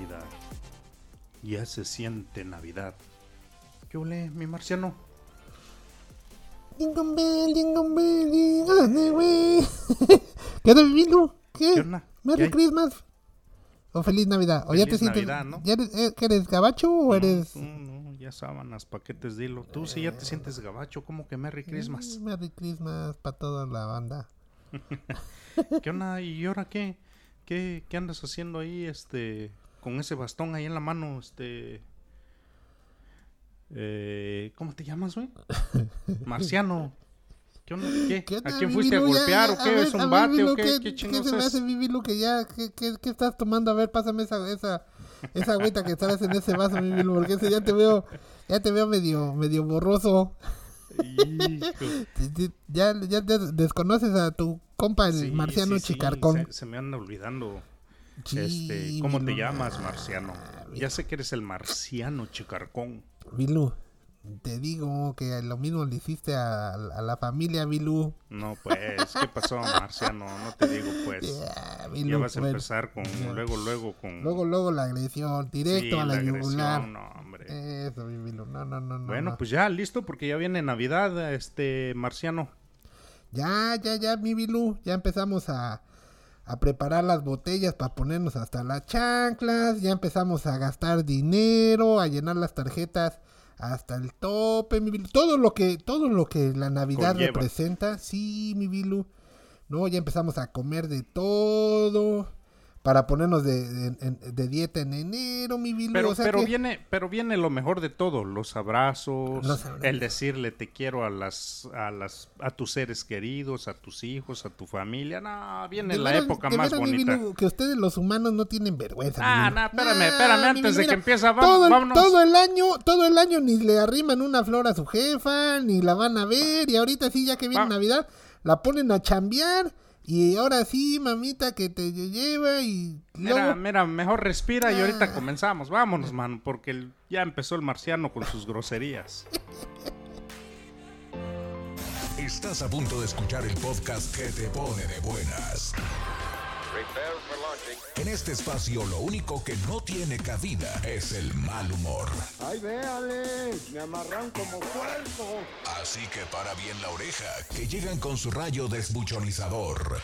Navidad. Ya se siente Navidad. ¿Qué ole, mi marciano? Bell, bell. ¿Qué onda, Bilu? ¿Qué? ¿Qué onda? ¿Merry. Christmas? ¿O Feliz Navidad? ¿O ya te sientes... Navidad, ¿no? ¿ya eres, eh, eres gabacho o eres...? No, no, ya sábanas, paquetes, dilo. Tú sí ya te sientes gabacho, como que Merry Christmas. Merry Christmas para toda la banda. ¿Qué onda? ¿Y ahora qué? ¿Qué, qué andas haciendo ahí, este, con ese bastón ahí en la mano, este... Eh, ¿Cómo te llamas, güey? Marciano. ¿Qué onda? ¿Qué? ¿Qué onda, ¿A quién fuiste a? Ya, golpear ya, o qué? ver, ¿Es un bate o qué? ¿Qué, ¿Qué qué se me hace, mi Bilu, que ya... ¿Qué, qué, qué estás tomando? A ver, pásame esa, esa, esa agüita que traes en ese vaso, mi Bilu, porque ese ya te veo... Ya te veo medio, medio borroso. Ya, ya des- desconoces a tu compa, el Sí, marciano sí, sí, chicarcón. Se, se me anda olvidando. Este, ¿Cómo te llamas, marciano? Ya sé que eres el marciano chicarcón. Bilu, te digo que lo mismo le hiciste a, a la familia Bilu. No, pues, ¿qué pasó, marciano? No te digo, pues. Ya, vas a bueno. empezar con, luego, luego con... Luego, luego la agresión, directo Sí, a la, agresión, yugular. no, hombre. Eso, Bilu, no, no, no, no. Bueno, no. pues ya, listo, porque ya viene Navidad, este, marciano. Ya, ya, ya, mi Bilu, ya empezamos a, a preparar las botellas para ponernos hasta las chanclas, ya empezamos a gastar dinero, a llenar las tarjetas hasta el tope, mi Bilu. Todo lo que, todo lo que la Navidad Conlleva. representa, sí, mi Bilu. No, ya empezamos a comer de todo para ponernos de, de- dieta en enero, mi Bilu. Pero, o sea pero que- viene, pero viene lo mejor de todo, los abrazos, Los abrazos. el decirle te quiero a las, a las, a tus seres queridos, a tus hijos, a tu familia. No, viene de la veras- época de más veras, mi bonita. Que ustedes los humanos no tienen vergüenza. Ah, no, espérame, espérame, antes de que empiece, va- todo el, vámonos. todo el año, todo el año ni le arriman una flor a su jefa, ni la van a ver, y ahorita sí, ya que viene Va- Navidad, la ponen a chambear, y ahora sí, mamita, que te lleva, y Mira, luego... mira, mejor respira y ahorita Ah. comenzamos. Vámonos, mano, porque el- ya empezó el marciano con sus groserías. Estás a punto de escuchar el podcast que te pone de buenas. En este espacio lo único que no tiene cabida es el mal humor. Ay, véale, me amarran como puerco. Así que para bien la oreja, que llegan con su rayo desbuchonizador.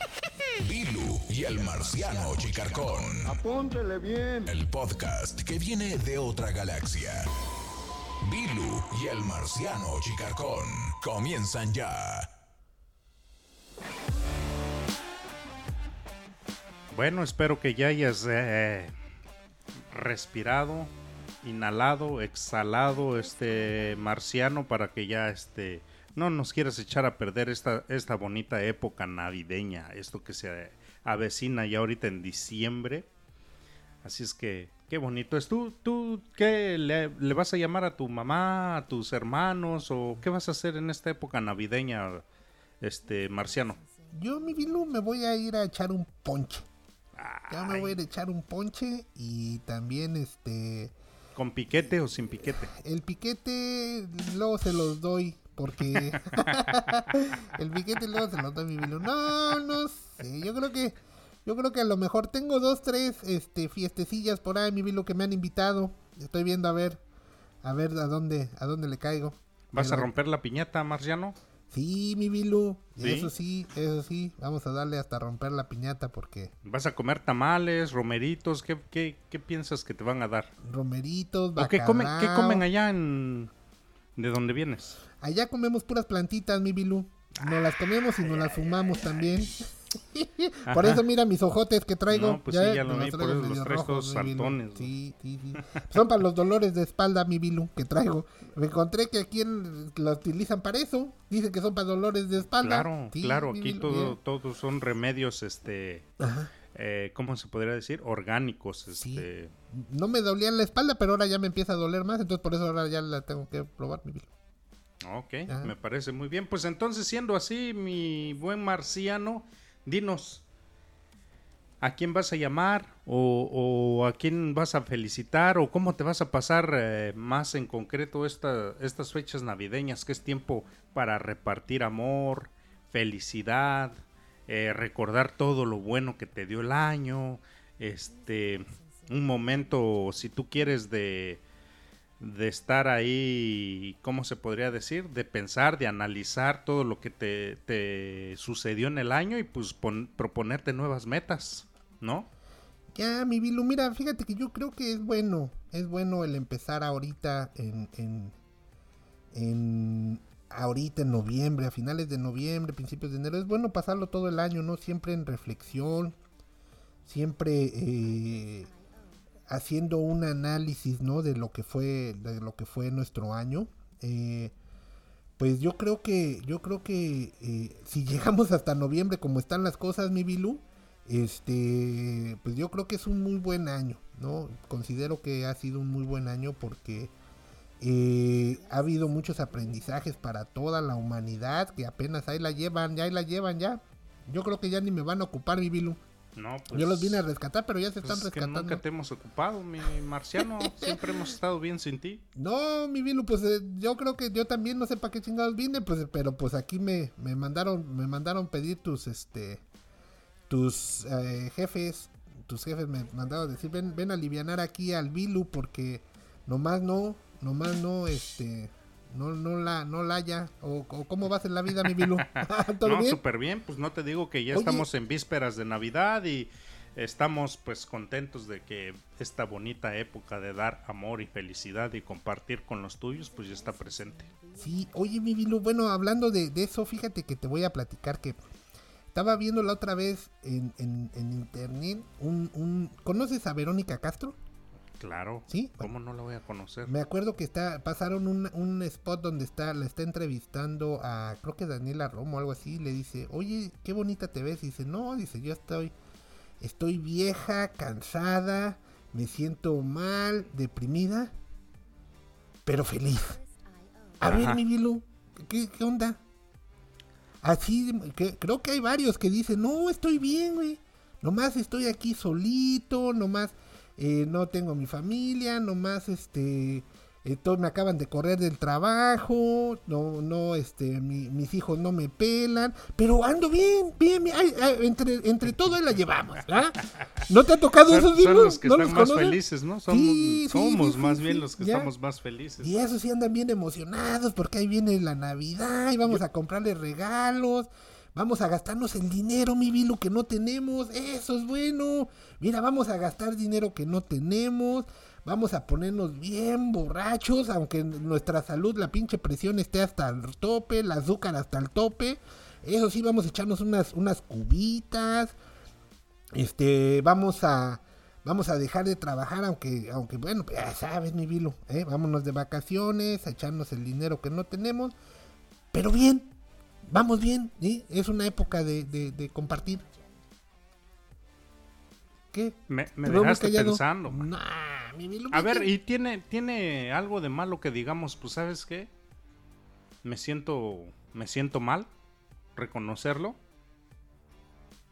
Bilu y el marciano Chicarcón. Apúntele bien. El podcast que viene de otra galaxia. Bilu y el marciano Chicarcón comienzan ya. Bueno, espero que ya hayas eh, respirado, inhalado, exhalado este marciano para que ya este no nos quieras echar a perder esta, esta bonita época navideña, esto que se avecina ya ahorita en diciembre. Así es que, qué bonito es. ¿Tú, tú qué le, le vas a llamar a tu mamá, a tus hermanos o qué vas a hacer en esta época navideña, este marciano? Yo, mi Bilu, me voy a ir a echar un ponche. Ya me voy a ir a echar un ponche, y también, este... ¿Con piquete o sin piquete? El piquete luego se los doy porque el piquete luego se los doy mi Bilu. No, no sé. Yo creo que yo creo que a lo mejor tengo dos, tres este fiestecillas por ahí mi Bilu que me han invitado. Estoy viendo a ver a ver a dónde a dónde le caigo. ¿Vas a romper la piñata, Marciano? Sí, mi Bilu. ¿Sí? Eso sí, eso sí. Vamos a darle hasta romper la piñata porque ¿Vas a comer tamales, romeritos? ¿Qué, qué, qué piensas que te van a dar? romeritos, ¿O qué comen, qué bacalao. comen allá en... de donde vienes? Allá comemos puras plantitas, mi Bilu. Nos las comemos y nos las fumamos también. por eso mira mis ojotes que traigo. No, pues sí, ya lo vi, por traigo eso los mi Bilu. saltones, ¿no? Sí, sí, sí. Son para los dolores de espalda, mi Bilu, que traigo. Me encontré que aquí en- lo utilizan para eso. Dicen que son para dolores de espalda. Claro, Sí, claro, aquí todo, todos son remedios, este... Ajá. eh, ¿Cómo se podría decir? Orgánicos, Sí. este... No me dolía en la espalda, pero ahora ya me empieza a doler más. Entonces por eso ahora ya la tengo que probar, mi Bilu. Ok, Ajá. me parece muy bien. Pues entonces, siendo así, mi buen marciano, dinos, ¿a quién vas a llamar? ¿O, a quién vas a felicitar? ¿O cómo te vas a pasar eh, más en concreto esta, estas fechas navideñas, que es tiempo para repartir amor, felicidad, eh, recordar todo lo bueno que te dio el año, este... un momento, si tú quieres, de, de estar ahí, ¿cómo se podría decir? De pensar, de analizar todo lo que te, te sucedió en el año y pues pon- proponerte nuevas metas, ¿no? Ya, mi Bilu, mira, fíjate que yo creo que es bueno, es bueno el empezar ahorita en, en, en ahorita en noviembre, a finales de noviembre, principios de enero, es bueno pasarlo todo el año, ¿no? Siempre en reflexión, siempre eh, haciendo un análisis, ¿no? De lo que fue, de lo que fue nuestro año. Eh, pues yo creo que, yo creo que eh, si llegamos hasta noviembre como están las cosas, mi Bilu, este, pues yo creo que es un muy buen año, ¿no? Considero que ha sido un muy buen año porque eh, ha habido muchos aprendizajes para toda la humanidad que apenas ahí la llevan, ya ahí la llevan ya. Yo creo que ya ni me van a ocupar, mi Bilu. No, pues, Yo los vine a rescatar, pero ya se pues están es que rescatando. nunca te hemos ocupado, mi marciano. Siempre hemos estado bien sin ti. No, mi Bilu, pues eh, yo creo que yo también no sé para qué chingados vine, pues, pero pues aquí me, me mandaron, me mandaron pedir tus, este, tus eh, jefes, tus jefes me mandaron decir, ven, ven a alivianar aquí al Bilu porque nomás no, nomás no, este, no, no la, no la haya, o, o cómo va a ser la vida, mi Bilu. ¿Todo No, súper bien. Pues no te digo que ya Oye. estamos en vísperas de Navidad y estamos pues contentos de que esta bonita época de dar amor y felicidad y compartir con los tuyos pues ya está presente. Sí, oye, mi Bilu, bueno, hablando de, de eso, fíjate que te voy a platicar que estaba viendo la otra vez en, en, en internet un, un... ¿Conoces a Verónica Castro? Claro. Sí. ¿Cómo no la voy a conocer? Me acuerdo que está pasaron un, un spot donde está la está entrevistando a creo que Daniela Romo o algo así, le dice, "Oye, qué bonita te ves." Y dice, "No, dice, yo estoy estoy vieja, cansada, me siento mal, deprimida, pero feliz." A ver, mi Bilu, ¿qué, qué onda? Así, que, creo que hay varios que dicen, no, estoy bien, güey. Nomás estoy aquí solito, nomás eh, no tengo mi familia, nomás este, eh, todos me acaban de correr del trabajo, no, no, este, mi- mis hijos no me pelan, pero ando bien, bien, bien, ay, ay, entre, entre todo ahí la llevamos, ¿ah? ¿No te ha tocado esos son los que ¿No están los más conoces? felices, ¿no? Somos, Sí, sí, somos sí, más sí, bien los que ya. estamos más felices. Y esos sí andan bien emocionados porque ahí viene la Navidad y vamos a comprarle regalos. Vamos a gastarnos el dinero, mi Bilu, que no tenemos. Eso es bueno. Mira, vamos a gastar dinero que no tenemos. Vamos a ponernos bien borrachos, aunque nuestra salud, la pinche presión esté hasta el tope, el azúcar hasta el tope. Eso sí, vamos a echarnos unas, unas cubitas. Este, vamos a vamos a dejar de trabajar, aunque, aunque bueno, ya sabes, mi Vilo, ¿eh? vámonos de vacaciones, a echarnos el dinero que no tenemos, pero bien, vamos bien, ¿sí? es una época de, de, de compartir. ¿Qué? Me, me dejaste pensando. Nah, mi Vilo, A ver, y tiene, tiene algo de malo que digamos, pues sabes qué, me siento, me siento mal, reconocerlo.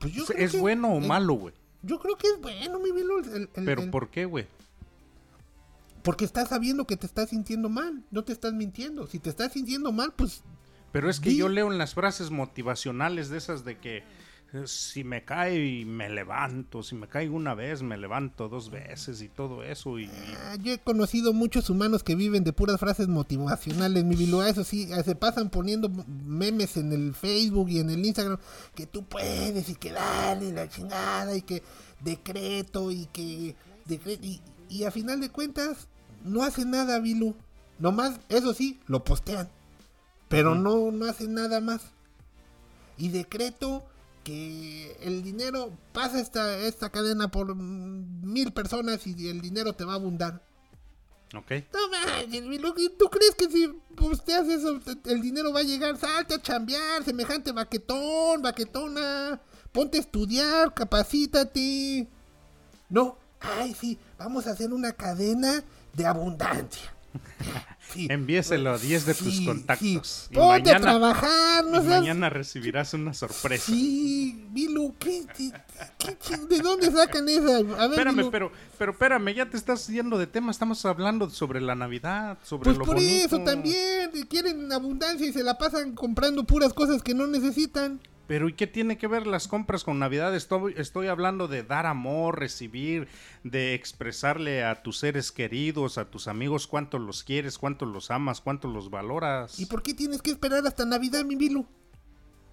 Pues yo ¿Es, que- bueno o eh, malo, güey? Yo creo que es bueno, mi el- Pero el- ¿por qué, güey? porque estás sabiendo que te estás sintiendo mal, no te estás mintiendo. Si te estás sintiendo mal, pues Pero es que yo leo en las frases motivacionales de esas de que eh, si me cae me levanto, si me caigo una vez me levanto dos veces y todo eso y Ah, yo he conocido muchos humanos que viven de puras frases motivacionales, mi Bilua, eso sí, ah, se pasan poniendo memes en el Facebook y en el Instagram, que tú puedes y que dale la chingada y que decreto y que decreto y, y a final de cuentas no hacen nada, Bilu. Nomás, eso sí, lo postean, pero no, no hacen nada más. Y decreto que el dinero pasa esta, esta cadena por mil personas y el dinero te va a abundar. ¿ok? No manches, ¿tú crees que si posteas eso, te- el dinero va a llegar? Salte a chambear, semejante baquetón, baquetona. Ponte a estudiar, capacítate. No, ay, sí, vamos a hacer una cadena de abundancia. Envíeselo a 10 de tus contactos. Y Ponte a mañana, trabajar, no y seas... mañana recibirás una sorpresa. Sí, Bilu, ¿qué, qué- qué ching- ¿de dónde sacan esa? A ver, Espérame, pero, pero espérame, ya te estás yendo de tema, estamos hablando sobre la Navidad, sobre Pues lo por bonito. eso también, quieren abundancia y se la pasan comprando puras cosas que no necesitan. Pero ¿y qué tiene que ver las compras con Navidad? Estoy, estoy hablando de dar amor, recibir, de expresarle a tus seres queridos, a tus amigos cuánto los quieres, cuánto los amas, cuánto los valoras. ¿Y por qué tienes que esperar hasta Navidad, mi Vilu?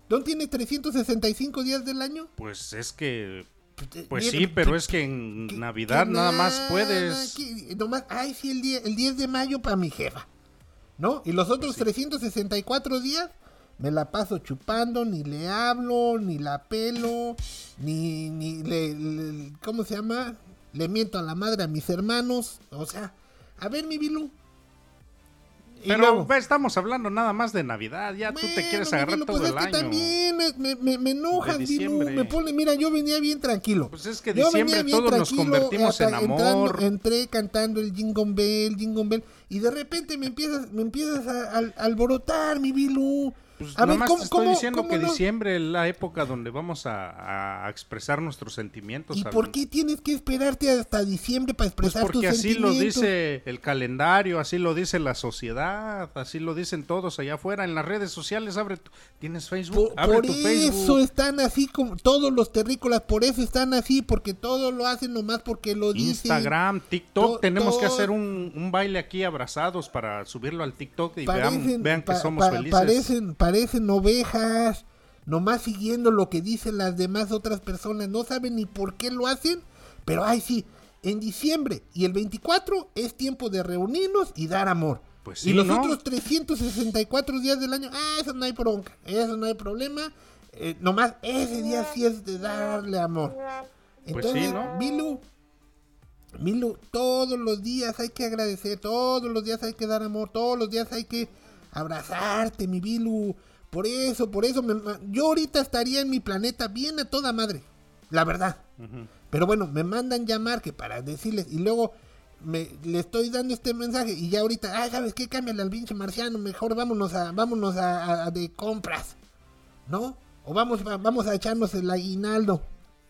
¿No tienes 365 días del año? Pues es que eh, Pues sí, pero que- es que en Navidad nada más puedes. que nomás, ay, sí, el, día, el 10 de mayo para mi jefa. ¿No? Y los otros 364 días me la paso chupando, ni le hablo, ni la pelo, ni, ni le, le- ¿Cómo se llama? Le miento a la madre a mis hermanos. O sea, a ver, mi Bilu. Pero luego- estamos hablando nada más de Navidad. Ya tú te bueno, quieres agarrar todo pues el es que año. también me, me, me- me enojas. Me pone, mira, yo venía bien tranquilo. Pues es que Yo diciembre venía bien todos nos tranquilo, convertimos en hasta entrando- amor. entré cantando el Jingle Bell, Jingle Bell, y de repente me empiezas, me empiezas a, a- a alborotar, mi Bilu. Pues a nada más te estoy diciendo cómo que no? diciembre es la época donde vamos a, a expresar nuestros sentimientos. ¿Y por qué tienes que esperarte hasta diciembre para Pues expresar porque tus así lo dice el calendario, así lo dice la sociedad, así lo dicen todos allá afuera. En las redes sociales, abre tu- ¿tienes Facebook? Por, abre por tu eso Facebook. están así como todos los terrícolas, por eso están así, porque todo lo hacen nomás porque lo dicen. Instagram, TikTok, To- tenemos que hacer un, un baile aquí abrazados para subirlo al TikTok y vean, parecen, vean que pa- somos pa- felices. Parecen, parecen ovejas, nomás siguiendo lo que dicen las demás otras personas. No saben ni por qué lo hacen, pero ay sí, en diciembre y el 24 es tiempo de reunirnos y dar amor. Pues y sí, los ¿no? otros 364 días del año, ah, eso no hay bronca, eso no hay problema. Eh, nomás ese día sí es de darle amor. Pues sí, Entonces, ¿no? Milu, Milu, todos los días hay que agradecer, todos los días hay que dar amor, todos los días hay que abrazarte, mi Bilu. Por eso, por eso, me yo ahorita estaría en mi planeta bien a toda madre, la verdad. Pero bueno, me mandan llamar que para decirles, y luego me, le estoy dando este mensaje, y ya ahorita, ah, ¿sabes qué? Cámbiale al pinche marciano, mejor vámonos a, vámonos a, a- a de compras, ¿no? O vamos, vamos a echarnos el aguinaldo,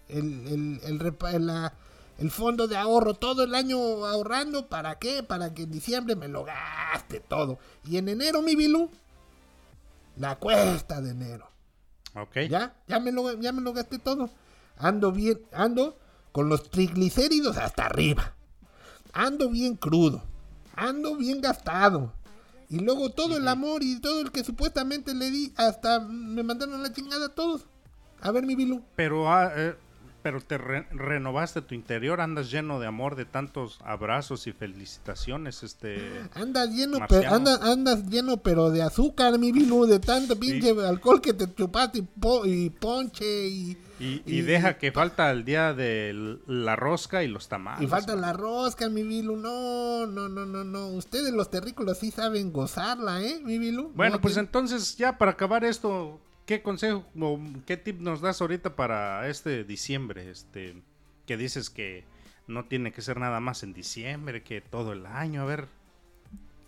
el, el, el, repa- la- el fondo de ahorro, todo el año ahorrando, ¿para qué? Para que en diciembre me lo gaste todo. Y en enero, mi Bilú, la cuesta de enero. Ok. Ya, ya me lo, ya me lo gasté todo. Ando bien, ando con los triglicéridos hasta arriba. Ando bien crudo. Ando bien gastado. Y luego todo el amor y todo el que supuestamente le di, hasta me mandaron a la chingada todos. A ver, mi Bilu. Pero, ah, eh, pero te re- renovaste tu interior, andas lleno de amor, de tantos abrazos y felicitaciones, este... Andas lleno, pero, anda- andas lleno, pero de azúcar, mi Bilu, de tanto pinche alcohol que te chupaste y, po- y ponche y, Y, y deja que falta el día de la rosca y los tamales. Y falta la rosca, mi Bilu. No, no, no, no, no. Ustedes los terrícolas sí saben gozarla, ¿eh, mi Bilu? Bueno, No pues entonces ya para acabar esto, ¿qué consejo o qué tip nos das ahorita para este diciembre? Este, que dices que no tiene que ser nada más en diciembre, que todo el año. A ver,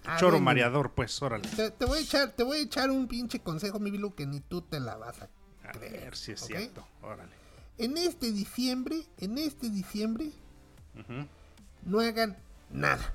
Ah, choro mareador, pues, órale. Te, te voy a echar, te voy a echar un pinche consejo, mi Bilu, que ni tú te la vas a A ver si es cierto, órale. En este diciembre, en este diciembre, no hagan nada.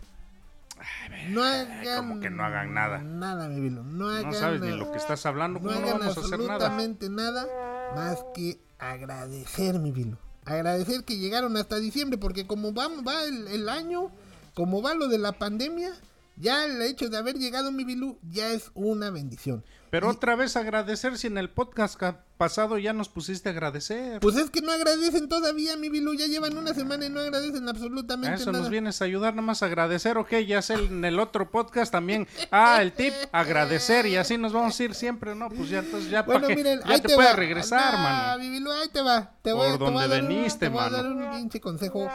No hagan... ¿cómo que no hagan nada? Nada, mi Bilu. No hagan No sabes ni lo que estás hablando, No ¿cómo no hagan vamos a hacer nada? absolutamente nada. más que agradecer, mi Vilo. Agradecer que llegaron hasta diciembre, porque como va, va el, el año, como va lo de la pandemia, ya el hecho de haber llegado, mi Bilú, ya es una bendición. Pero otra vez agradecer si en el podcast ca- pasado ya nos pusiste a agradecer. Pues es que no agradecen todavía, mi Bilú, ya llevan una semana y no agradecen absolutamente eso nada. nos vienes a ayudar, nada más a agradecer, ok, ya sé en el otro podcast también. Ah, el tip, agradecer y así nos vamos a ir siempre, ¿no? Pues ya, entonces ya Bueno, para que miren, ya ahí te, te, puedes regresar, Nah, mano. mi Bilú, ahí te va. Te voy, Por te voy a donde dar un- veniste, te voy a dar un pinche consejo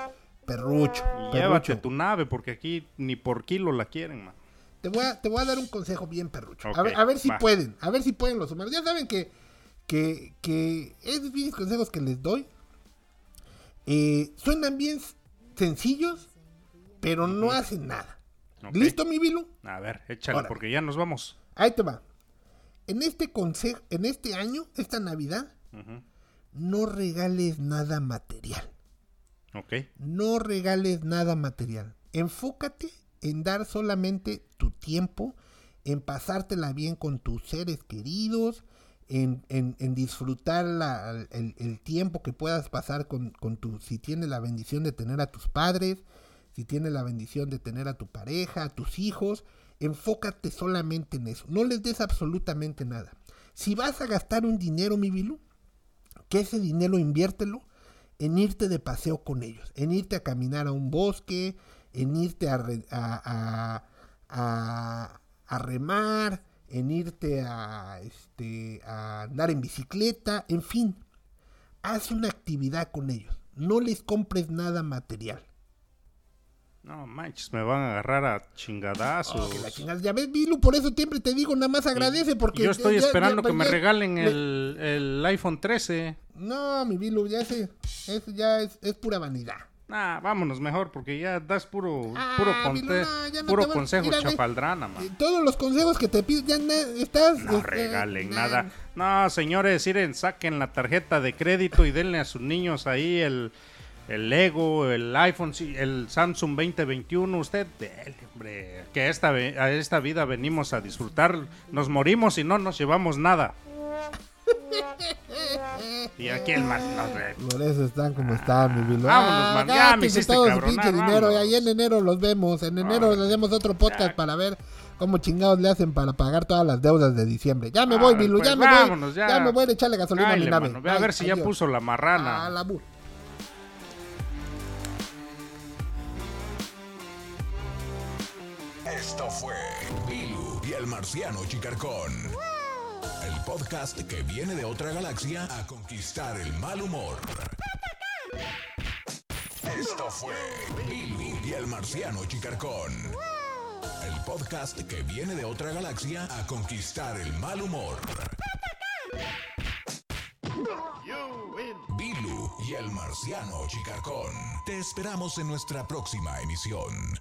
perrucho. Y Llévate perrucho. tu nave porque aquí ni por kilo la quieren, man. Te voy, a, te voy a dar un consejo bien perrucho. a, ver, a ver si va. pueden. A ver si pueden los humanos. Ya saben que, que, que esos pinches consejos que les doy eh, suenan bien sencillos, pero no hacen nada. ¿Listo, mi Bilu? A ver, échale porque ya nos vamos. Ahí te va. En este consejo, en este año, esta Navidad, no regales nada material. No regales nada material. Enfócate en dar solamente tu tiempo, en pasártela bien con tus seres queridos, en, en- en disfrutar la- el, el tiempo que puedas pasar con, con tu, si tienes la bendición de tener a tus padres, si tienes la bendición de tener a tu pareja, a tus hijos, enfócate solamente en eso, no les des absolutamente nada. Si vas a gastar un dinero, mi Bilu, que ese dinero inviértelo en irte de paseo con ellos, en irte a caminar a un bosque, en irte a, a- a remar, en irte a, este, a andar en bicicleta, en fin, haz una actividad con ellos, no les compres nada material. No manches, me van a agarrar a chingadazos. Oh, chingada. Ya ves, Bilu, por eso siempre te digo, nada más agradece porque... Yo estoy ya- esperando ya- que me regalen el, el iPhone 13. No, mi Bilu, ya sé, eso ya es, es pura vanidad. Ah, vámonos mejor, porque ya das puro, Ah, puro, Bilu, conte- no, ya no puro consejo mira, chafaldrana, man. Eh, Todos los consejos que te pido, ya estás... No este, regalen na- nada. No, señores, miren, saquen la tarjeta de crédito y denle a sus niños ahí el, el Lego, el iPhone, el Samsung 2021. Usted, hombre, que esta, a esta vida venimos a disfrutar. Nos morimos y no nos llevamos nada. Y aquí el más... Por eso están como están, mi Bilu. Vámonos, man, ya me hiciste cabronar, dinero. Y ahí en enero los vemos. En enero le hacemos otro podcast Ya. para ver cómo chingados le hacen para pagar todas las deudas de diciembre. Ya me voy, Ah, Bilu, pues ya me vámonos, voy. ya. Ya. me voy a echarle gasolina a mi nave. a ver si ya puso la marrana. A la bu- Esto fue Bilu y el marciano Chicarcón. El podcast que viene de otra galaxia a conquistar el mal humor. Esto fue Bilu y el marciano Chicarcón. El podcast que viene de otra galaxia a conquistar el mal humor. Bilu y el marciano Chicarcón. Te esperamos en nuestra próxima emisión.